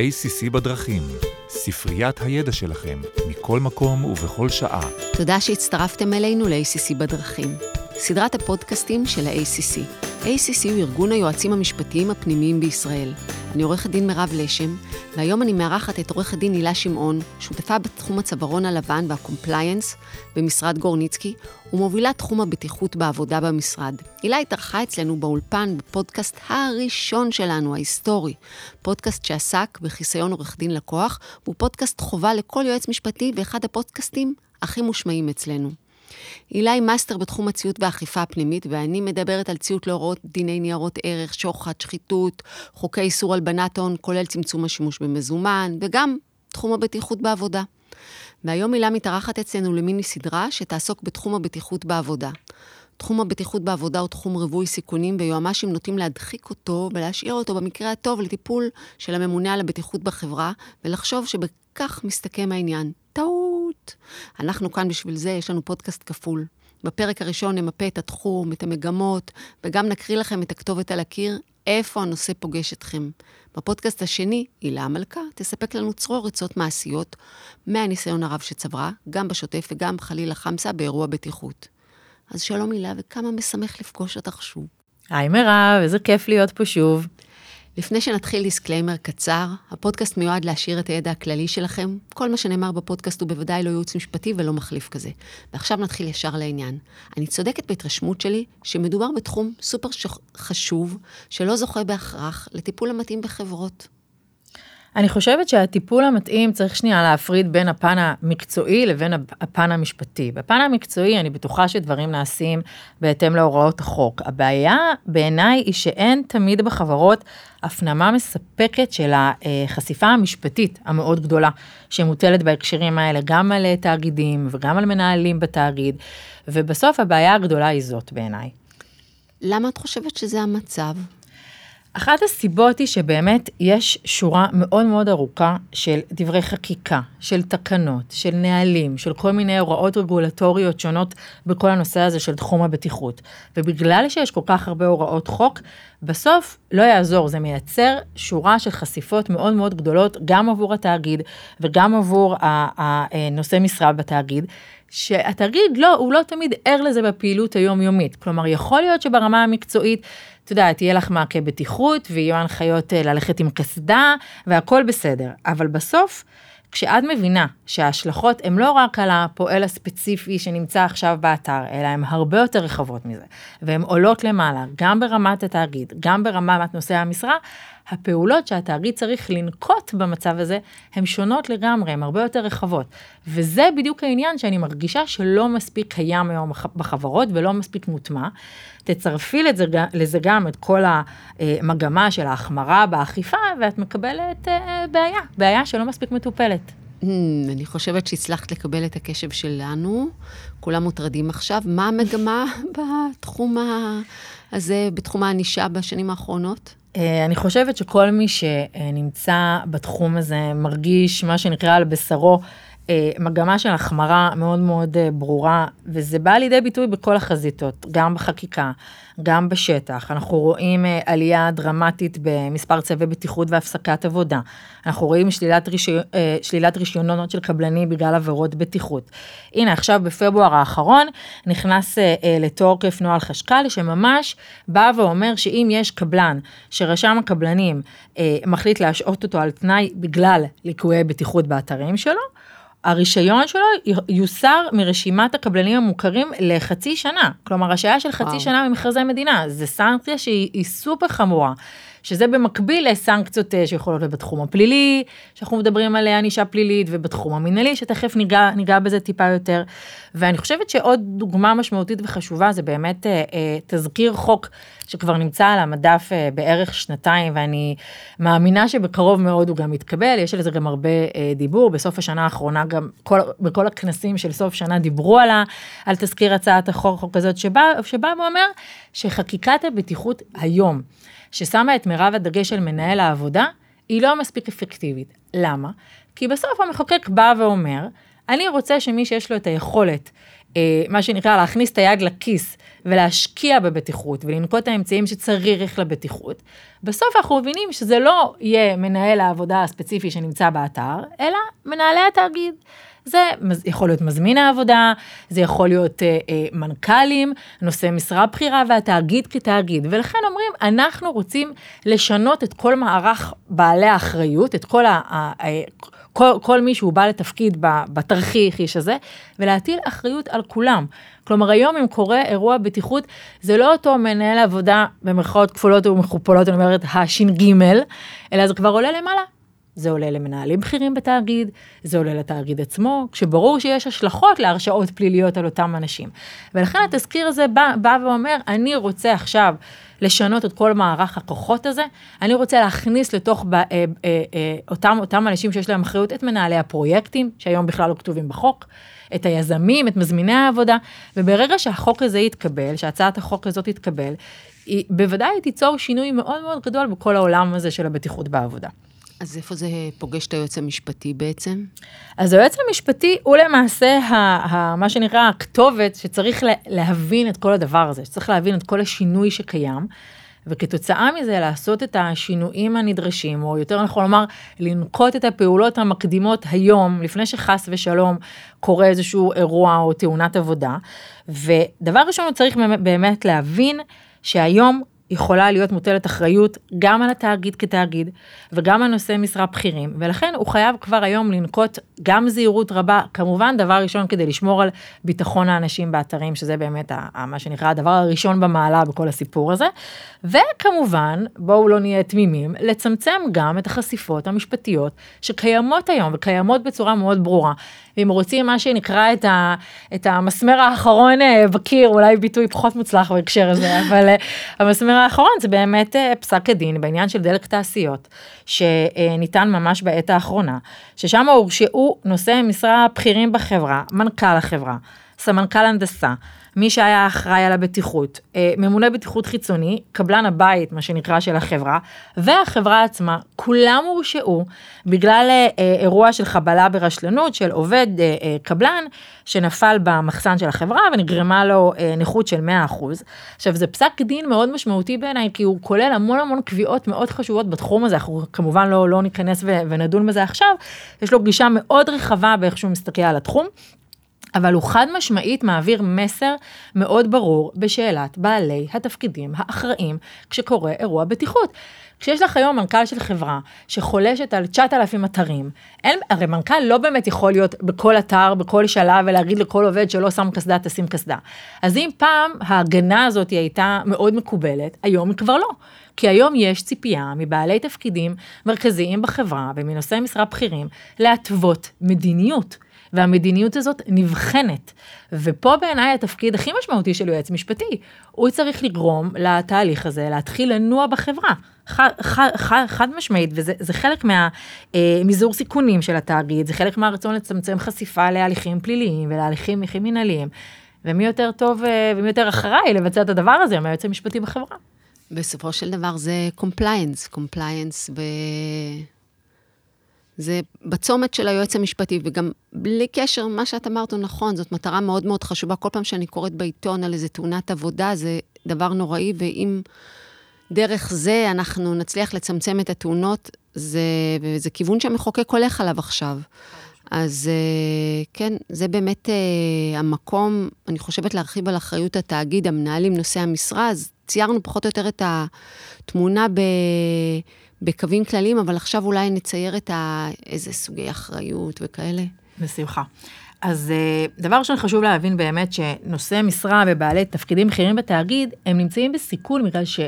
ACC בדרכים, ספריית הידע שלכם, מכל מקום ובכל שעה. תודה שהצטרפתם אלינו ל-ACC בדרכים, סדרת הפודקאסטים של ה-ACC. ACC הוא ארגון היועצים המשפטיים הפנימיים בישראל. אני עורכת דין מירב לשם, והיום אני מארחת את עורכת דין הילה שמעון, שותפה בתחום הצווארון הלבן וה compliance במשרד גורניצקי, ומובילה תחום הבטיחות בעבודה במשרד. הילה התארחה אצלנו באולפן בפודקאסט הראשון שלנו, ההיסטורי. פודקאסט שעסק בחיסיון עורך דין לקוח, והוא פודקאסט חובה לכל יועץ משפטי ואחד הפודקאסטים הכי מושמעים אצלנו. הילה היא מאסטר בתחום הציות והאכיפה הפנימית, ואני מדברת על ציות להוראות דיני ניירות ערך, שוחד, שחיתות, חוקי איסור הלבנת הון, כולל צמצום השימוש במזומן, וגם תחום הבטיחות בעבודה. והיום הילה מתארחת אצלנו למיני סדרה שתעסוק בתחום הבטיחות בעבודה. תחום הבטיחות בעבודה הוא תחום רווי סיכונים, ויועמ"שים נוטים להדחיק אותו ולהשאיר אותו במקרה הטוב לטיפול של הממונה על הבטיחות בחברה, ולחשוב שבכך מסתכם העניין. טעות. אנחנו כאן בשביל זה, יש לנו פודקאסט כפול. בפרק הראשון נמפה את התחום, את המגמות, וגם נקריא לכם את הכתובת על הקיר, איפה הנושא פוגש אתכם. בפודקאסט השני, הילה המלכה תספק לנו צרור עצות מעשיות מהניסיון הרב שצברה, גם בשוטף וגם חלילה חמסה באירוע בטיחות. אז שלום הילה, וכמה משמח לפגוש אותך שוב. היי מירב, איזה כיף להיות פה שוב. לפני שנתחיל disclaimer קצר, הפודקאסט מיועד להעשיר את הידע הכללי שלכם. כל מה שנאמר בפודקאסט הוא בוודאי לא ייעוץ משפטי ולא מחליף כזה. ועכשיו נתחיל ישר לעניין. אני צודקת בהתרשמות שלי שמדובר בתחום סופר חשוב, שלא זוכה בהכרח לטיפול המתאים בחברות. אני חושבת שהטיפול המתאים צריך שנייה להפריד בין הפן המקצועי לבין הפן המשפטי. בפן המקצועי אני בטוחה שדברים נעשים בהתאם להוראות החוק. הבעיה בעיניי היא שאין תמיד בחברות הפנמה מספקת של החשיפה המשפטית המאוד גדולה שמוטלת בהקשרים האלה גם על תאגידים וגם על מנהלים בתאגיד, ובסוף הבעיה הגדולה היא זאת בעיניי. למה את חושבת שזה המצב? אחת הסיבות היא שבאמת יש שורה מאוד מאוד ארוכה של דברי חקיקה, של תקנות, של נהלים, של כל מיני הוראות רגולטוריות שונות בכל הנושא הזה של תחום הבטיחות. ובגלל שיש כל כך הרבה הוראות חוק, בסוף לא יעזור, זה מייצר שורה של חשיפות מאוד מאוד גדולות, גם עבור התאגיד וגם עבור הנושא משרה בתאגיד. שהתאגיד לא, הוא לא תמיד ער לזה בפעילות היומיומית. כלומר, יכול להיות שברמה המקצועית את יודעת, יהיה לך מעקה בטיחות ויהיו הנחיות אה, ללכת עם קסדה והכל בסדר, אבל בסוף, כשאת מבינה שההשלכות הן לא רק על הפועל הספציפי שנמצא עכשיו באתר, אלא הן הרבה יותר רחבות מזה, והן עולות למעלה, גם ברמת התאגיד, גם ברמת נושאי המשרה, הפעולות שהתאגיד צריך לנקוט במצב הזה, הן שונות לגמרי, הן הרבה יותר רחבות. וזה בדיוק העניין שאני מרגישה שלא מספיק קיים היום בחברות ולא מספיק מוטמע. תצרפי לזה, לזה גם את כל המגמה של ההחמרה באכיפה, ואת מקבלת אה, בעיה, בעיה שלא מספיק מטופלת. Hmm, אני חושבת שהצלחת לקבל את הקשב שלנו, כולם מוטרדים עכשיו. מה המגמה בתחום הזה, בתחום הענישה בשנים האחרונות? אה, אני חושבת שכל מי שנמצא בתחום הזה מרגיש מה שנקרא על בשרו מגמה של החמרה מאוד מאוד אה, ברורה, וזה בא לידי ביטוי בכל החזיתות, גם בחקיקה, גם בשטח. אנחנו רואים אה, עלייה דרמטית במספר צווי בטיחות והפסקת עבודה. אנחנו רואים שלילת, רישיון, שלילת רישיונות של קבלנים בגלל עבירות בטיחות. הנה, עכשיו בפברואר האחרון נכנס לתוקף נוהל חשכ"ל, שממש בא ואומר שאם יש קבלן שרשם הקבלנים מחליט להשעות אותו על תנאי בגלל ליקויי בטיחות באתרים שלו, הרישיון שלו יוסר מרשימת הקבלנים המוכרים לחצי שנה. כלומר, השעיה של חצי וואו. שנה ממכרזי מדינה, זה סנקציה שהיא סופר חמורה. שזה במקביל לסנקציות אה, שיכולות להיות בתחום הפלילי, שאנחנו מדברים על ענישה פלילית, ובתחום המינהלי, שתכף ניגע, ניגע בזה טיפה יותר. ואני חושבת שעוד דוגמה משמעותית וחשובה זה באמת אה, אה, תזכיר חוק שכבר נמצא על המדף אה, בערך שנתיים, ואני מאמינה שבקרוב מאוד הוא גם יתקבל, יש על זה גם הרבה אה, דיבור, בסוף השנה האחרונה גם, כל, בכל הכנסים של סוף שנה דיברו על, ה, על תזכיר הצעת החוק הזאת, שבא, שבא ואומר שחקיקת הבטיחות היום, ששמה את מירב הדגש על מנהל העבודה, היא לא מספיק אפקטיבית. למה? כי בסוף המחוקק בא ואומר, אני רוצה שמי שיש לו את היכולת, אה, מה שנקרא להכניס את היד לכיס ולהשקיע בבטיחות ולנקוט האמצעים שצריך לבטיחות, בסוף אנחנו מבינים שזה לא יהיה מנהל העבודה הספציפי שנמצא באתר, אלא מנהלי התאגיד. זה יכול להיות מזמין העבודה, זה יכול להיות אה, אה, מנכ"לים, נושא משרה בכירה והתאגיד כתאגיד. ולכן אומרים, אנחנו רוצים לשנות את כל מערך בעלי האחריות, את כל ה... ה, ה כל, כל מי שהוא בא לתפקיד בתרחיש הזה, ולהטיל אחריות על כולם. כלומר, היום אם קורה אירוע בטיחות, זה לא אותו מנהל עבודה במרכאות כפולות ומכופלות, אני אומרת הש"ג, אלא זה כבר עולה למעלה. זה עולה למנהלים בכירים בתאגיד, זה עולה לתאגיד עצמו, כשברור שיש השלכות להרשעות פליליות על אותם אנשים. ולכן התזכיר הזה בא, בא ואומר, אני רוצה עכשיו לשנות את כל מערך הכוחות הזה, אני רוצה להכניס לתוך ב, אה, אה, אה, אותם, אותם אנשים שיש להם אחריות, את מנהלי הפרויקטים, שהיום בכלל לא כתובים בחוק, את היזמים, את מזמיני העבודה, וברגע שהחוק הזה יתקבל, שהצעת החוק הזאת תתקבל, היא בוודאי תיצור שינוי מאוד מאוד גדול בכל העולם הזה של הבטיחות בעבודה. אז איפה זה פוגש את היועץ המשפטי בעצם? אז היועץ המשפטי הוא למעשה ה, ה, מה שנקרא הכתובת שצריך להבין את כל הדבר הזה, שצריך להבין את כל השינוי שקיים. וכתוצאה מזה לעשות את השינויים הנדרשים, או יותר נכון לומר, לנקוט את הפעולות המקדימות היום, לפני שחס ושלום קורה איזשהו אירוע או תאונת עבודה. ודבר ראשון, הוא צריך באמת להבין שהיום יכולה להיות מוטלת אחריות גם על התאגיד כתאגיד וגם על נושאי משרה בכירים ולכן הוא חייב כבר היום לנקוט גם זהירות רבה כמובן דבר ראשון כדי לשמור על ביטחון האנשים באתרים שזה באמת מה שנקרא הדבר הראשון במעלה בכל הסיפור הזה וכמובן בואו לא נהיה תמימים לצמצם גם את החשיפות המשפטיות שקיימות היום וקיימות בצורה מאוד ברורה. ואם רוצים מה שנקרא את, ה, את המסמר האחרון אה, בקיר, אולי ביטוי פחות מוצלח בהקשר הזה, אבל אה, המסמר האחרון זה באמת אה, פסק הדין בעניין של דלק תעשיות, שניתן ממש בעת האחרונה, ששם הורשעו נושאי משרה בכירים בחברה, מנכ"ל החברה, סמנכ"ל הנדסה, מי שהיה אחראי על הבטיחות, אה, ממונה בטיחות חיצוני, קבלן הבית, מה שנקרא, של החברה, והחברה עצמה, כולם הורשעו בגלל אה, אה, אירוע של חבלה ברשלנות של עובד קבלן שנפל במחסן של החברה ונגרמה לו נכות של 100%. עכשיו זה פסק דין מאוד משמעותי בעיניי כי הוא כולל המון המון קביעות מאוד חשובות בתחום הזה, אנחנו כמובן לא, לא ניכנס ונדון בזה עכשיו, יש לו גישה מאוד רחבה באיך שהוא מסתכל על התחום. אבל הוא חד משמעית מעביר מסר מאוד ברור בשאלת בעלי התפקידים האחראים כשקורה אירוע בטיחות. כשיש לך היום מנכ"ל של חברה שחולשת על 9,000 אתרים, אין, הרי מנכ"ל לא באמת יכול להיות בכל אתר, בכל שלב ולהגיד לכל עובד שלא שם קסדה, תשים קסדה. אז אם פעם ההגנה הזאת הייתה מאוד מקובלת, היום היא כבר לא. כי היום יש ציפייה מבעלי תפקידים מרכזיים בחברה ומנושאי משרה בכירים להתוות מדיניות. והמדיניות הזאת נבחנת. ופה בעיניי התפקיד הכי משמעותי של יועץ משפטי, הוא צריך לגרום לתהליך הזה להתחיל לנוע בחברה. חד, חד, חד, משמעית, וזה חלק מהמזעור אה, סיכונים של התאגיד, זה חלק מהרצון לצמצם חשיפה להליכים פליליים ולהליכים מנהליים. ומי יותר טוב אה, ומי יותר אחראי לבצע את הדבר הזה מהיועץ המשפטי בחברה. בסופו של דבר זה compliance, compliance ב... זה בצומת של היועץ המשפטי, וגם בלי קשר, מה שאת אמרת הוא נכון, זאת מטרה מאוד מאוד חשובה. כל פעם שאני קוראת בעיתון על איזה תאונת עבודה, זה דבר נוראי, ואם דרך זה אנחנו נצליח לצמצם את התאונות, זה, זה כיוון שהמחוקק הולך עליו עכשיו. אז אה, כן, זה באמת אה, המקום, אני חושבת להרחיב על אחריות התאגיד, המנהלים, נושאי המשרה, אז ציירנו פחות או יותר את התמונה ב... בקווים כלליים, אבל עכשיו אולי נצייר את ה... איזה סוגי אחריות וכאלה. בשמחה. אז אה, דבר ראשון חשוב להבין באמת שנושאי משרה ובעלי תפקידים בכירים בתאגיד, הם נמצאים בסיכון בגלל ש...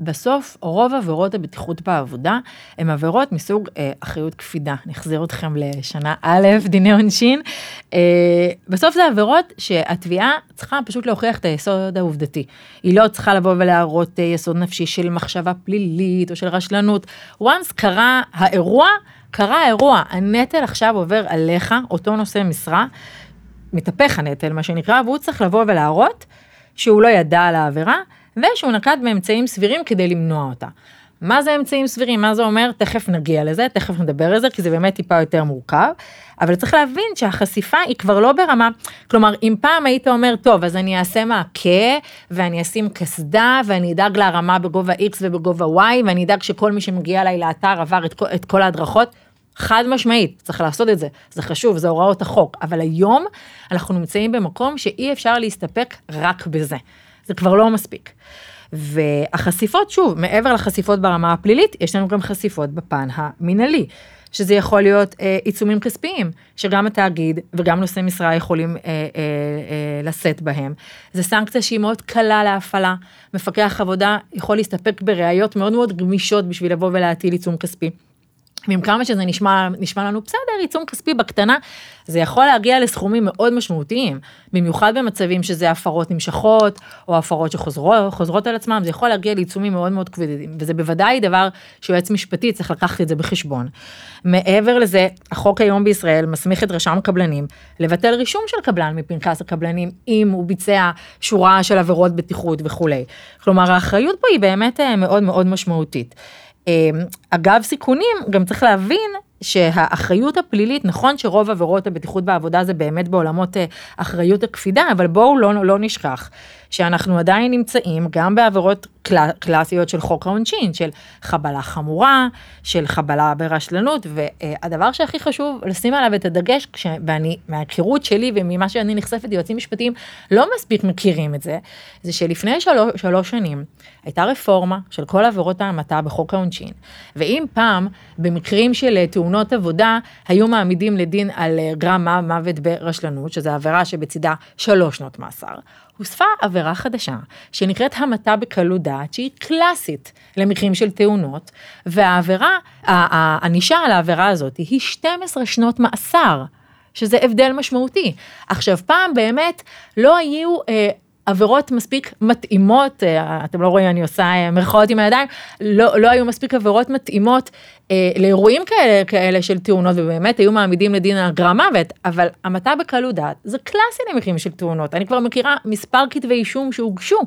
בסוף, רוב עבירות הבטיחות בעבודה הן עבירות מסוג אה, אחריות קפידה. נחזיר אתכם לשנה א', דיני עונשין. אה, בסוף זה עבירות שהתביעה צריכה פשוט להוכיח את היסוד העובדתי. היא לא צריכה לבוא ולהראות אה, יסוד נפשי של מחשבה פלילית או של רשלנות. once קרה האירוע, קרה האירוע. הנטל עכשיו עובר עליך, אותו נושא משרה, מתהפך הנטל, מה שנקרא, והוא צריך לבוא ולהראות שהוא לא ידע על העבירה. ושהוא נקט באמצעים סבירים כדי למנוע אותה. מה זה אמצעים סבירים, מה זה אומר, תכף נגיע לזה, תכף נדבר על זה, כי זה באמת טיפה יותר מורכב, אבל צריך להבין שהחשיפה היא כבר לא ברמה, כלומר, אם פעם היית אומר, טוב, אז אני אעשה מעקה, ואני אשים קסדה, ואני אדאג להרמה בגובה X ובגובה Y, ואני אדאג שכל מי שמגיע אליי לאתר עבר את כל, את כל ההדרכות, חד משמעית, צריך לעשות את זה, זה חשוב, זה הוראות החוק, אבל היום אנחנו נמצאים במקום שאי אפשר להסתפק רק בזה, זה כבר לא מספיק. והחשיפות, שוב, מעבר לחשיפות ברמה הפלילית, יש לנו גם חשיפות בפן המינהלי, שזה יכול להיות אה, עיצומים כספיים, שגם התאגיד וגם נושאי משרה יכולים אה, אה, אה, לשאת בהם. זו סנקציה שהיא מאוד קלה להפעלה, מפקח עבודה יכול להסתפק בראיות מאוד מאוד גמישות בשביל לבוא ולהטיל עיצום כספי. ועם כמה שזה נשמע, נשמע לנו בסדר, עיצום כספי בקטנה, זה יכול להגיע לסכומים מאוד משמעותיים, במיוחד במצבים שזה הפרות נמשכות, או הפרות שחוזרות על עצמם, זה יכול להגיע לעיצומים מאוד מאוד כבדים, וזה בוודאי דבר שיועץ משפטי צריך לקחת את זה בחשבון. מעבר לזה, החוק היום בישראל מסמיך את רשם הקבלנים לבטל רישום של קבלן מפנקס הקבלנים, אם הוא ביצע שורה של עבירות בטיחות וכולי. כלומר, האחריות פה היא באמת אה, מאוד מאוד משמעותית. אמ, אגב סיכונים, גם צריך להבין שהאחריות הפלילית, נכון שרוב עבירות הבטיחות בעבודה זה באמת בעולמות אה, אחריות הקפידה, אבל בואו לא, לא נשכח שאנחנו עדיין נמצאים גם בעבירות קל, קלאסיות של חוק העונשין, של חבלה חמורה, של חבלה ברשלנות, והדבר שהכי חשוב לשים עליו את הדגש, כש, ואני, מההיכרות שלי וממה שאני נחשפת, יועצים משפטיים לא מספיק מכירים את זה, זה שלפני שלוש, שלוש שנים הייתה רפורמה של כל עבירות ההמתה בחוק העונשין, ואם פעם במקרים של תאונות עבודה היו מעמידים לדין על גרם מוות ברשלנות, שזו עבירה שבצידה שלוש שנות מאסר, הוספה עבירה חדשה שנקראת המתה בקלות דעת שהיא קלאסית למקרים של תאונות והעבירה, הענישה על העבירה הזאת היא 12 שנות מאסר. שזה הבדל משמעותי. עכשיו פעם באמת לא היו אה, עבירות מספיק מתאימות, אה, אתם לא רואים, אני עושה אה, מרכאות עם הידיים, לא, לא היו מספיק עבירות מתאימות אה, לאירועים כאלה, כאלה של תאונות, ובאמת היו מעמידים לדין על גרם מוות, אבל המתה בקלות דעת זה קלאסי למקרים של תאונות. אני כבר מכירה מספר כתבי אישום שהוגשו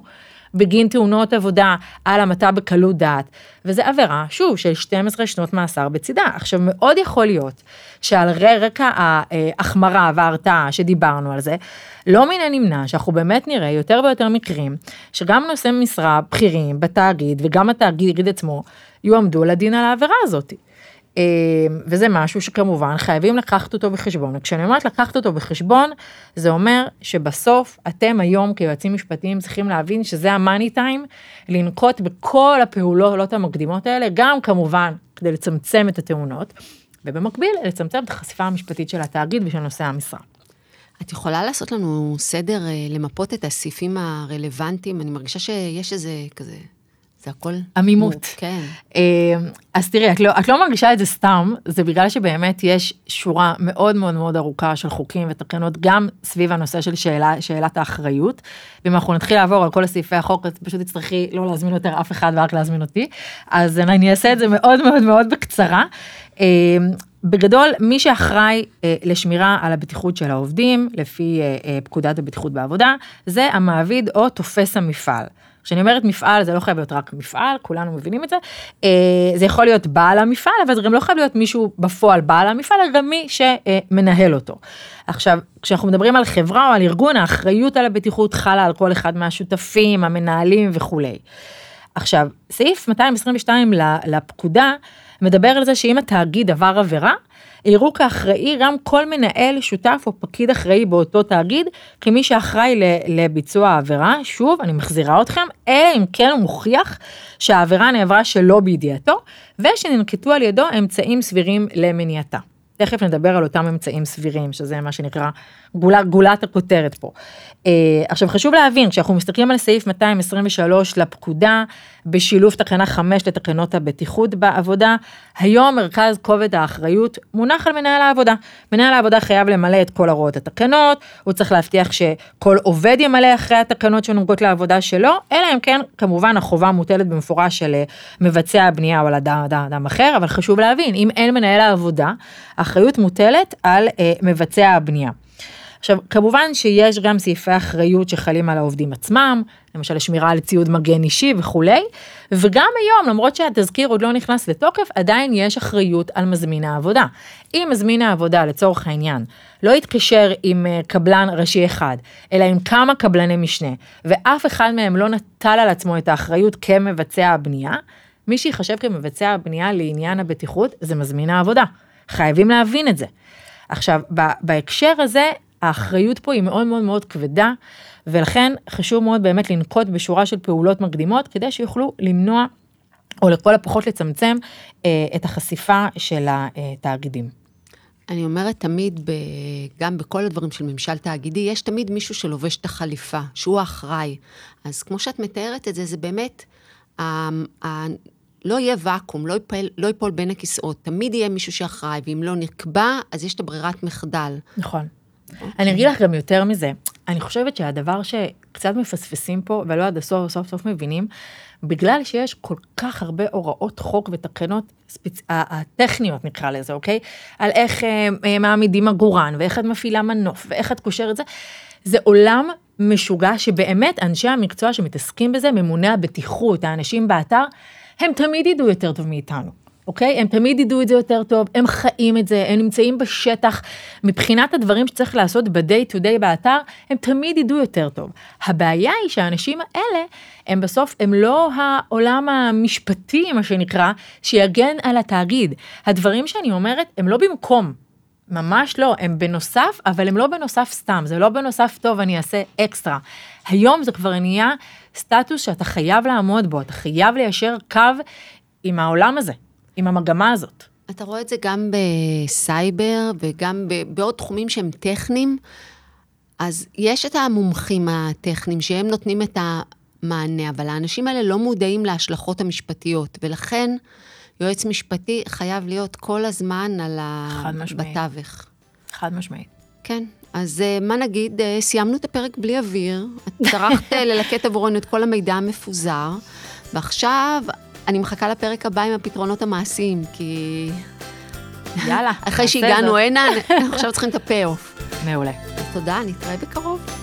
בגין תאונות עבודה על המתה בקלות דעת, וזה עבירה, שוב, של 12 שנות מאסר בצידה. עכשיו, מאוד יכול להיות שעל רקע ההחמרה וההרתעה שדיברנו על זה, לא מן הנמנע שאנחנו באמת נראה יותר ויותר מקרים, שגם נושאי משרה בכירים בתאגיד וגם התאגיד עצמו, יועמדו לדין על העבירה הזאת. אמ, וזה משהו שכמובן חייבים לקחת אותו בחשבון. וכשאני אומרת לקחת אותו בחשבון, זה אומר שבסוף אתם היום כיועצים משפטיים צריכים להבין שזה המאני טיים, לנקוט בכל הפעולות המקדימות האלה, גם כמובן כדי לצמצם את התאונות, ובמקביל לצמצם את החשיפה המשפטית של התאגיד ושל נושאי המשרה. את יכולה לעשות לנו סדר, אה, למפות את הסעיפים הרלוונטיים? אני מרגישה שיש איזה כזה זה הכל... עמימות. כן. אה, אז תראי, את לא, את לא מרגישה את זה סתם, זה בגלל שבאמת יש שורה מאוד מאוד מאוד ארוכה של חוקים ותקנות, גם סביב הנושא של שאלה, שאלת האחריות. ואם אנחנו נתחיל לעבור על כל הסעיפי החוק, אז פשוט תצטרכי לא להזמין יותר אף אחד ורק להזמין אותי. אז אני אעשה את זה מאוד מאוד מאוד בקצרה. אה, בגדול, מי שאחראי אה, לשמירה על הבטיחות של העובדים, לפי אה, אה, פקודת הבטיחות בעבודה, זה המעביד או תופס המפעל. כשאני אומרת מפעל זה לא חייב להיות רק מפעל, כולנו מבינים את זה, אה, זה יכול להיות בעל המפעל, אבל זה גם לא חייב להיות מישהו בפועל בעל המפעל, אלא גם מי שמנהל אותו. עכשיו, כשאנחנו מדברים על חברה או על ארגון, האחריות על הבטיחות חלה על כל אחד מהשותפים, המנהלים וכולי. עכשיו, סעיף 222 לפקודה מדבר על זה שאם התאגיד עבר עבירה, יראו כאחראי גם כל מנהל, שותף או פקיד אחראי באותו תאגיד, כמי שאחראי לביצוע העבירה. שוב, אני מחזירה אתכם, אלא אם כן הוא מוכיח שהעבירה נעברה שלא בידיעתו, ושננקטו על ידו אמצעים סבירים למניעתה. תכף נדבר על אותם אמצעים סבירים, שזה מה שנקרא גולה, גולת הכותרת פה. Uh, עכשיו חשוב להבין, כשאנחנו מסתכלים על סעיף 223 לפקודה, בשילוב תקנה 5 לתקנות הבטיחות בעבודה, היום מרכז כובד האחריות מונח על מנהל העבודה. מנהל העבודה חייב למלא את כל הוראות התקנות, הוא צריך להבטיח שכל עובד ימלא אחרי התקנות שנוגעות לעבודה שלו, אלא אם כן, כמובן החובה מוטלת במפורש של אה, מבצע הבנייה או על אדם, אדם, אדם אחר, אבל חשוב להבין, אם אין מנהל העבודה, האחריות מוטלת על uh, מבצע הבנייה. עכשיו, כמובן שיש גם סעיפי אחריות שחלים על העובדים עצמם, למשל שמירה על ציוד מגן אישי וכולי, וגם היום, למרות שהתזכיר עוד לא נכנס לתוקף, עדיין יש אחריות על מזמין העבודה. אם מזמין העבודה, לצורך העניין, לא יתקשר עם אה, קבלן ראשי אחד, אלא עם כמה קבלני משנה, ואף אחד מהם לא נטל על עצמו את האחריות כמבצע הבנייה, מי שיחשב כמבצע הבנייה לעניין הבטיחות זה מזמין העבודה. חייבים להבין את זה. עכשיו, בהקשר הזה, האחריות פה היא מאוד מאוד מאוד כבדה, ולכן חשוב מאוד באמת לנקוט בשורה של פעולות מקדימות, כדי שיוכלו למנוע, או לכל הפחות לצמצם, אה, את החשיפה של התאגידים. אני אומרת תמיד, ב, גם בכל הדברים של ממשל תאגידי, יש תמיד מישהו שלובש את החליפה, שהוא האחראי. אז כמו שאת מתארת את זה, זה באמת, לא יהיה ואקום, לא ייפול, לא ייפול בין הכיסאות, תמיד יהיה מישהו שאחראי, ואם לא נקבע, אז יש את הברירת מחדל. נכון. אוקיי. אני אגיד לך גם יותר מזה, אני חושבת שהדבר שקצת מפספסים פה, ולא עד הסוף, סוף סוף מבינים, בגלל שיש כל כך הרבה הוראות חוק ותקנות ספצ... הטכניות נקרא לזה, אוקיי? על איך אה, אה, מעמידים עגורן, ואיך את מפעילה מנוף, ואיך את קושרת זה, זה עולם משוגע שבאמת אנשי המקצוע שמתעסקים בזה, ממוני הבטיחות, האנשים באתר, הם תמיד ידעו יותר טוב מאיתנו. אוקיי? הם תמיד ידעו את זה יותר טוב, הם חיים את זה, הם נמצאים בשטח. מבחינת הדברים שצריך לעשות ב-day to day באתר, הם תמיד ידעו יותר טוב. הבעיה היא שהאנשים האלה, הם בסוף, הם לא העולם המשפטי, מה שנקרא, שיגן על התאגיד. הדברים שאני אומרת, הם לא במקום. ממש לא, הם בנוסף, אבל הם לא בנוסף סתם, זה לא בנוסף טוב, אני אעשה אקסטרה. היום זה כבר נהיה סטטוס שאתה חייב לעמוד בו, אתה חייב ליישר קו עם העולם הזה, עם המגמה הזאת. אתה רואה את זה גם בסייבר וגם בעוד תחומים שהם טכניים. אז יש את המומחים הטכניים שהם נותנים את המענה, אבל האנשים האלה לא מודעים להשלכות המשפטיות, ולכן יועץ משפטי חייב להיות כל הזמן על ה... חד משמעית. בתווך. חד משמעית. כן. אז אה, מה נגיד, אה, סיימנו את הפרק בלי אוויר, את טרחת אה, ללקט עבורנו את כל המידע המפוזר, ועכשיו אני מחכה לפרק הבא עם הפתרונות המעשיים, כי... יאללה, אחרי שהגענו הנה, עכשיו צריכים את ה payoff. מעולה. תודה, נתראה בקרוב.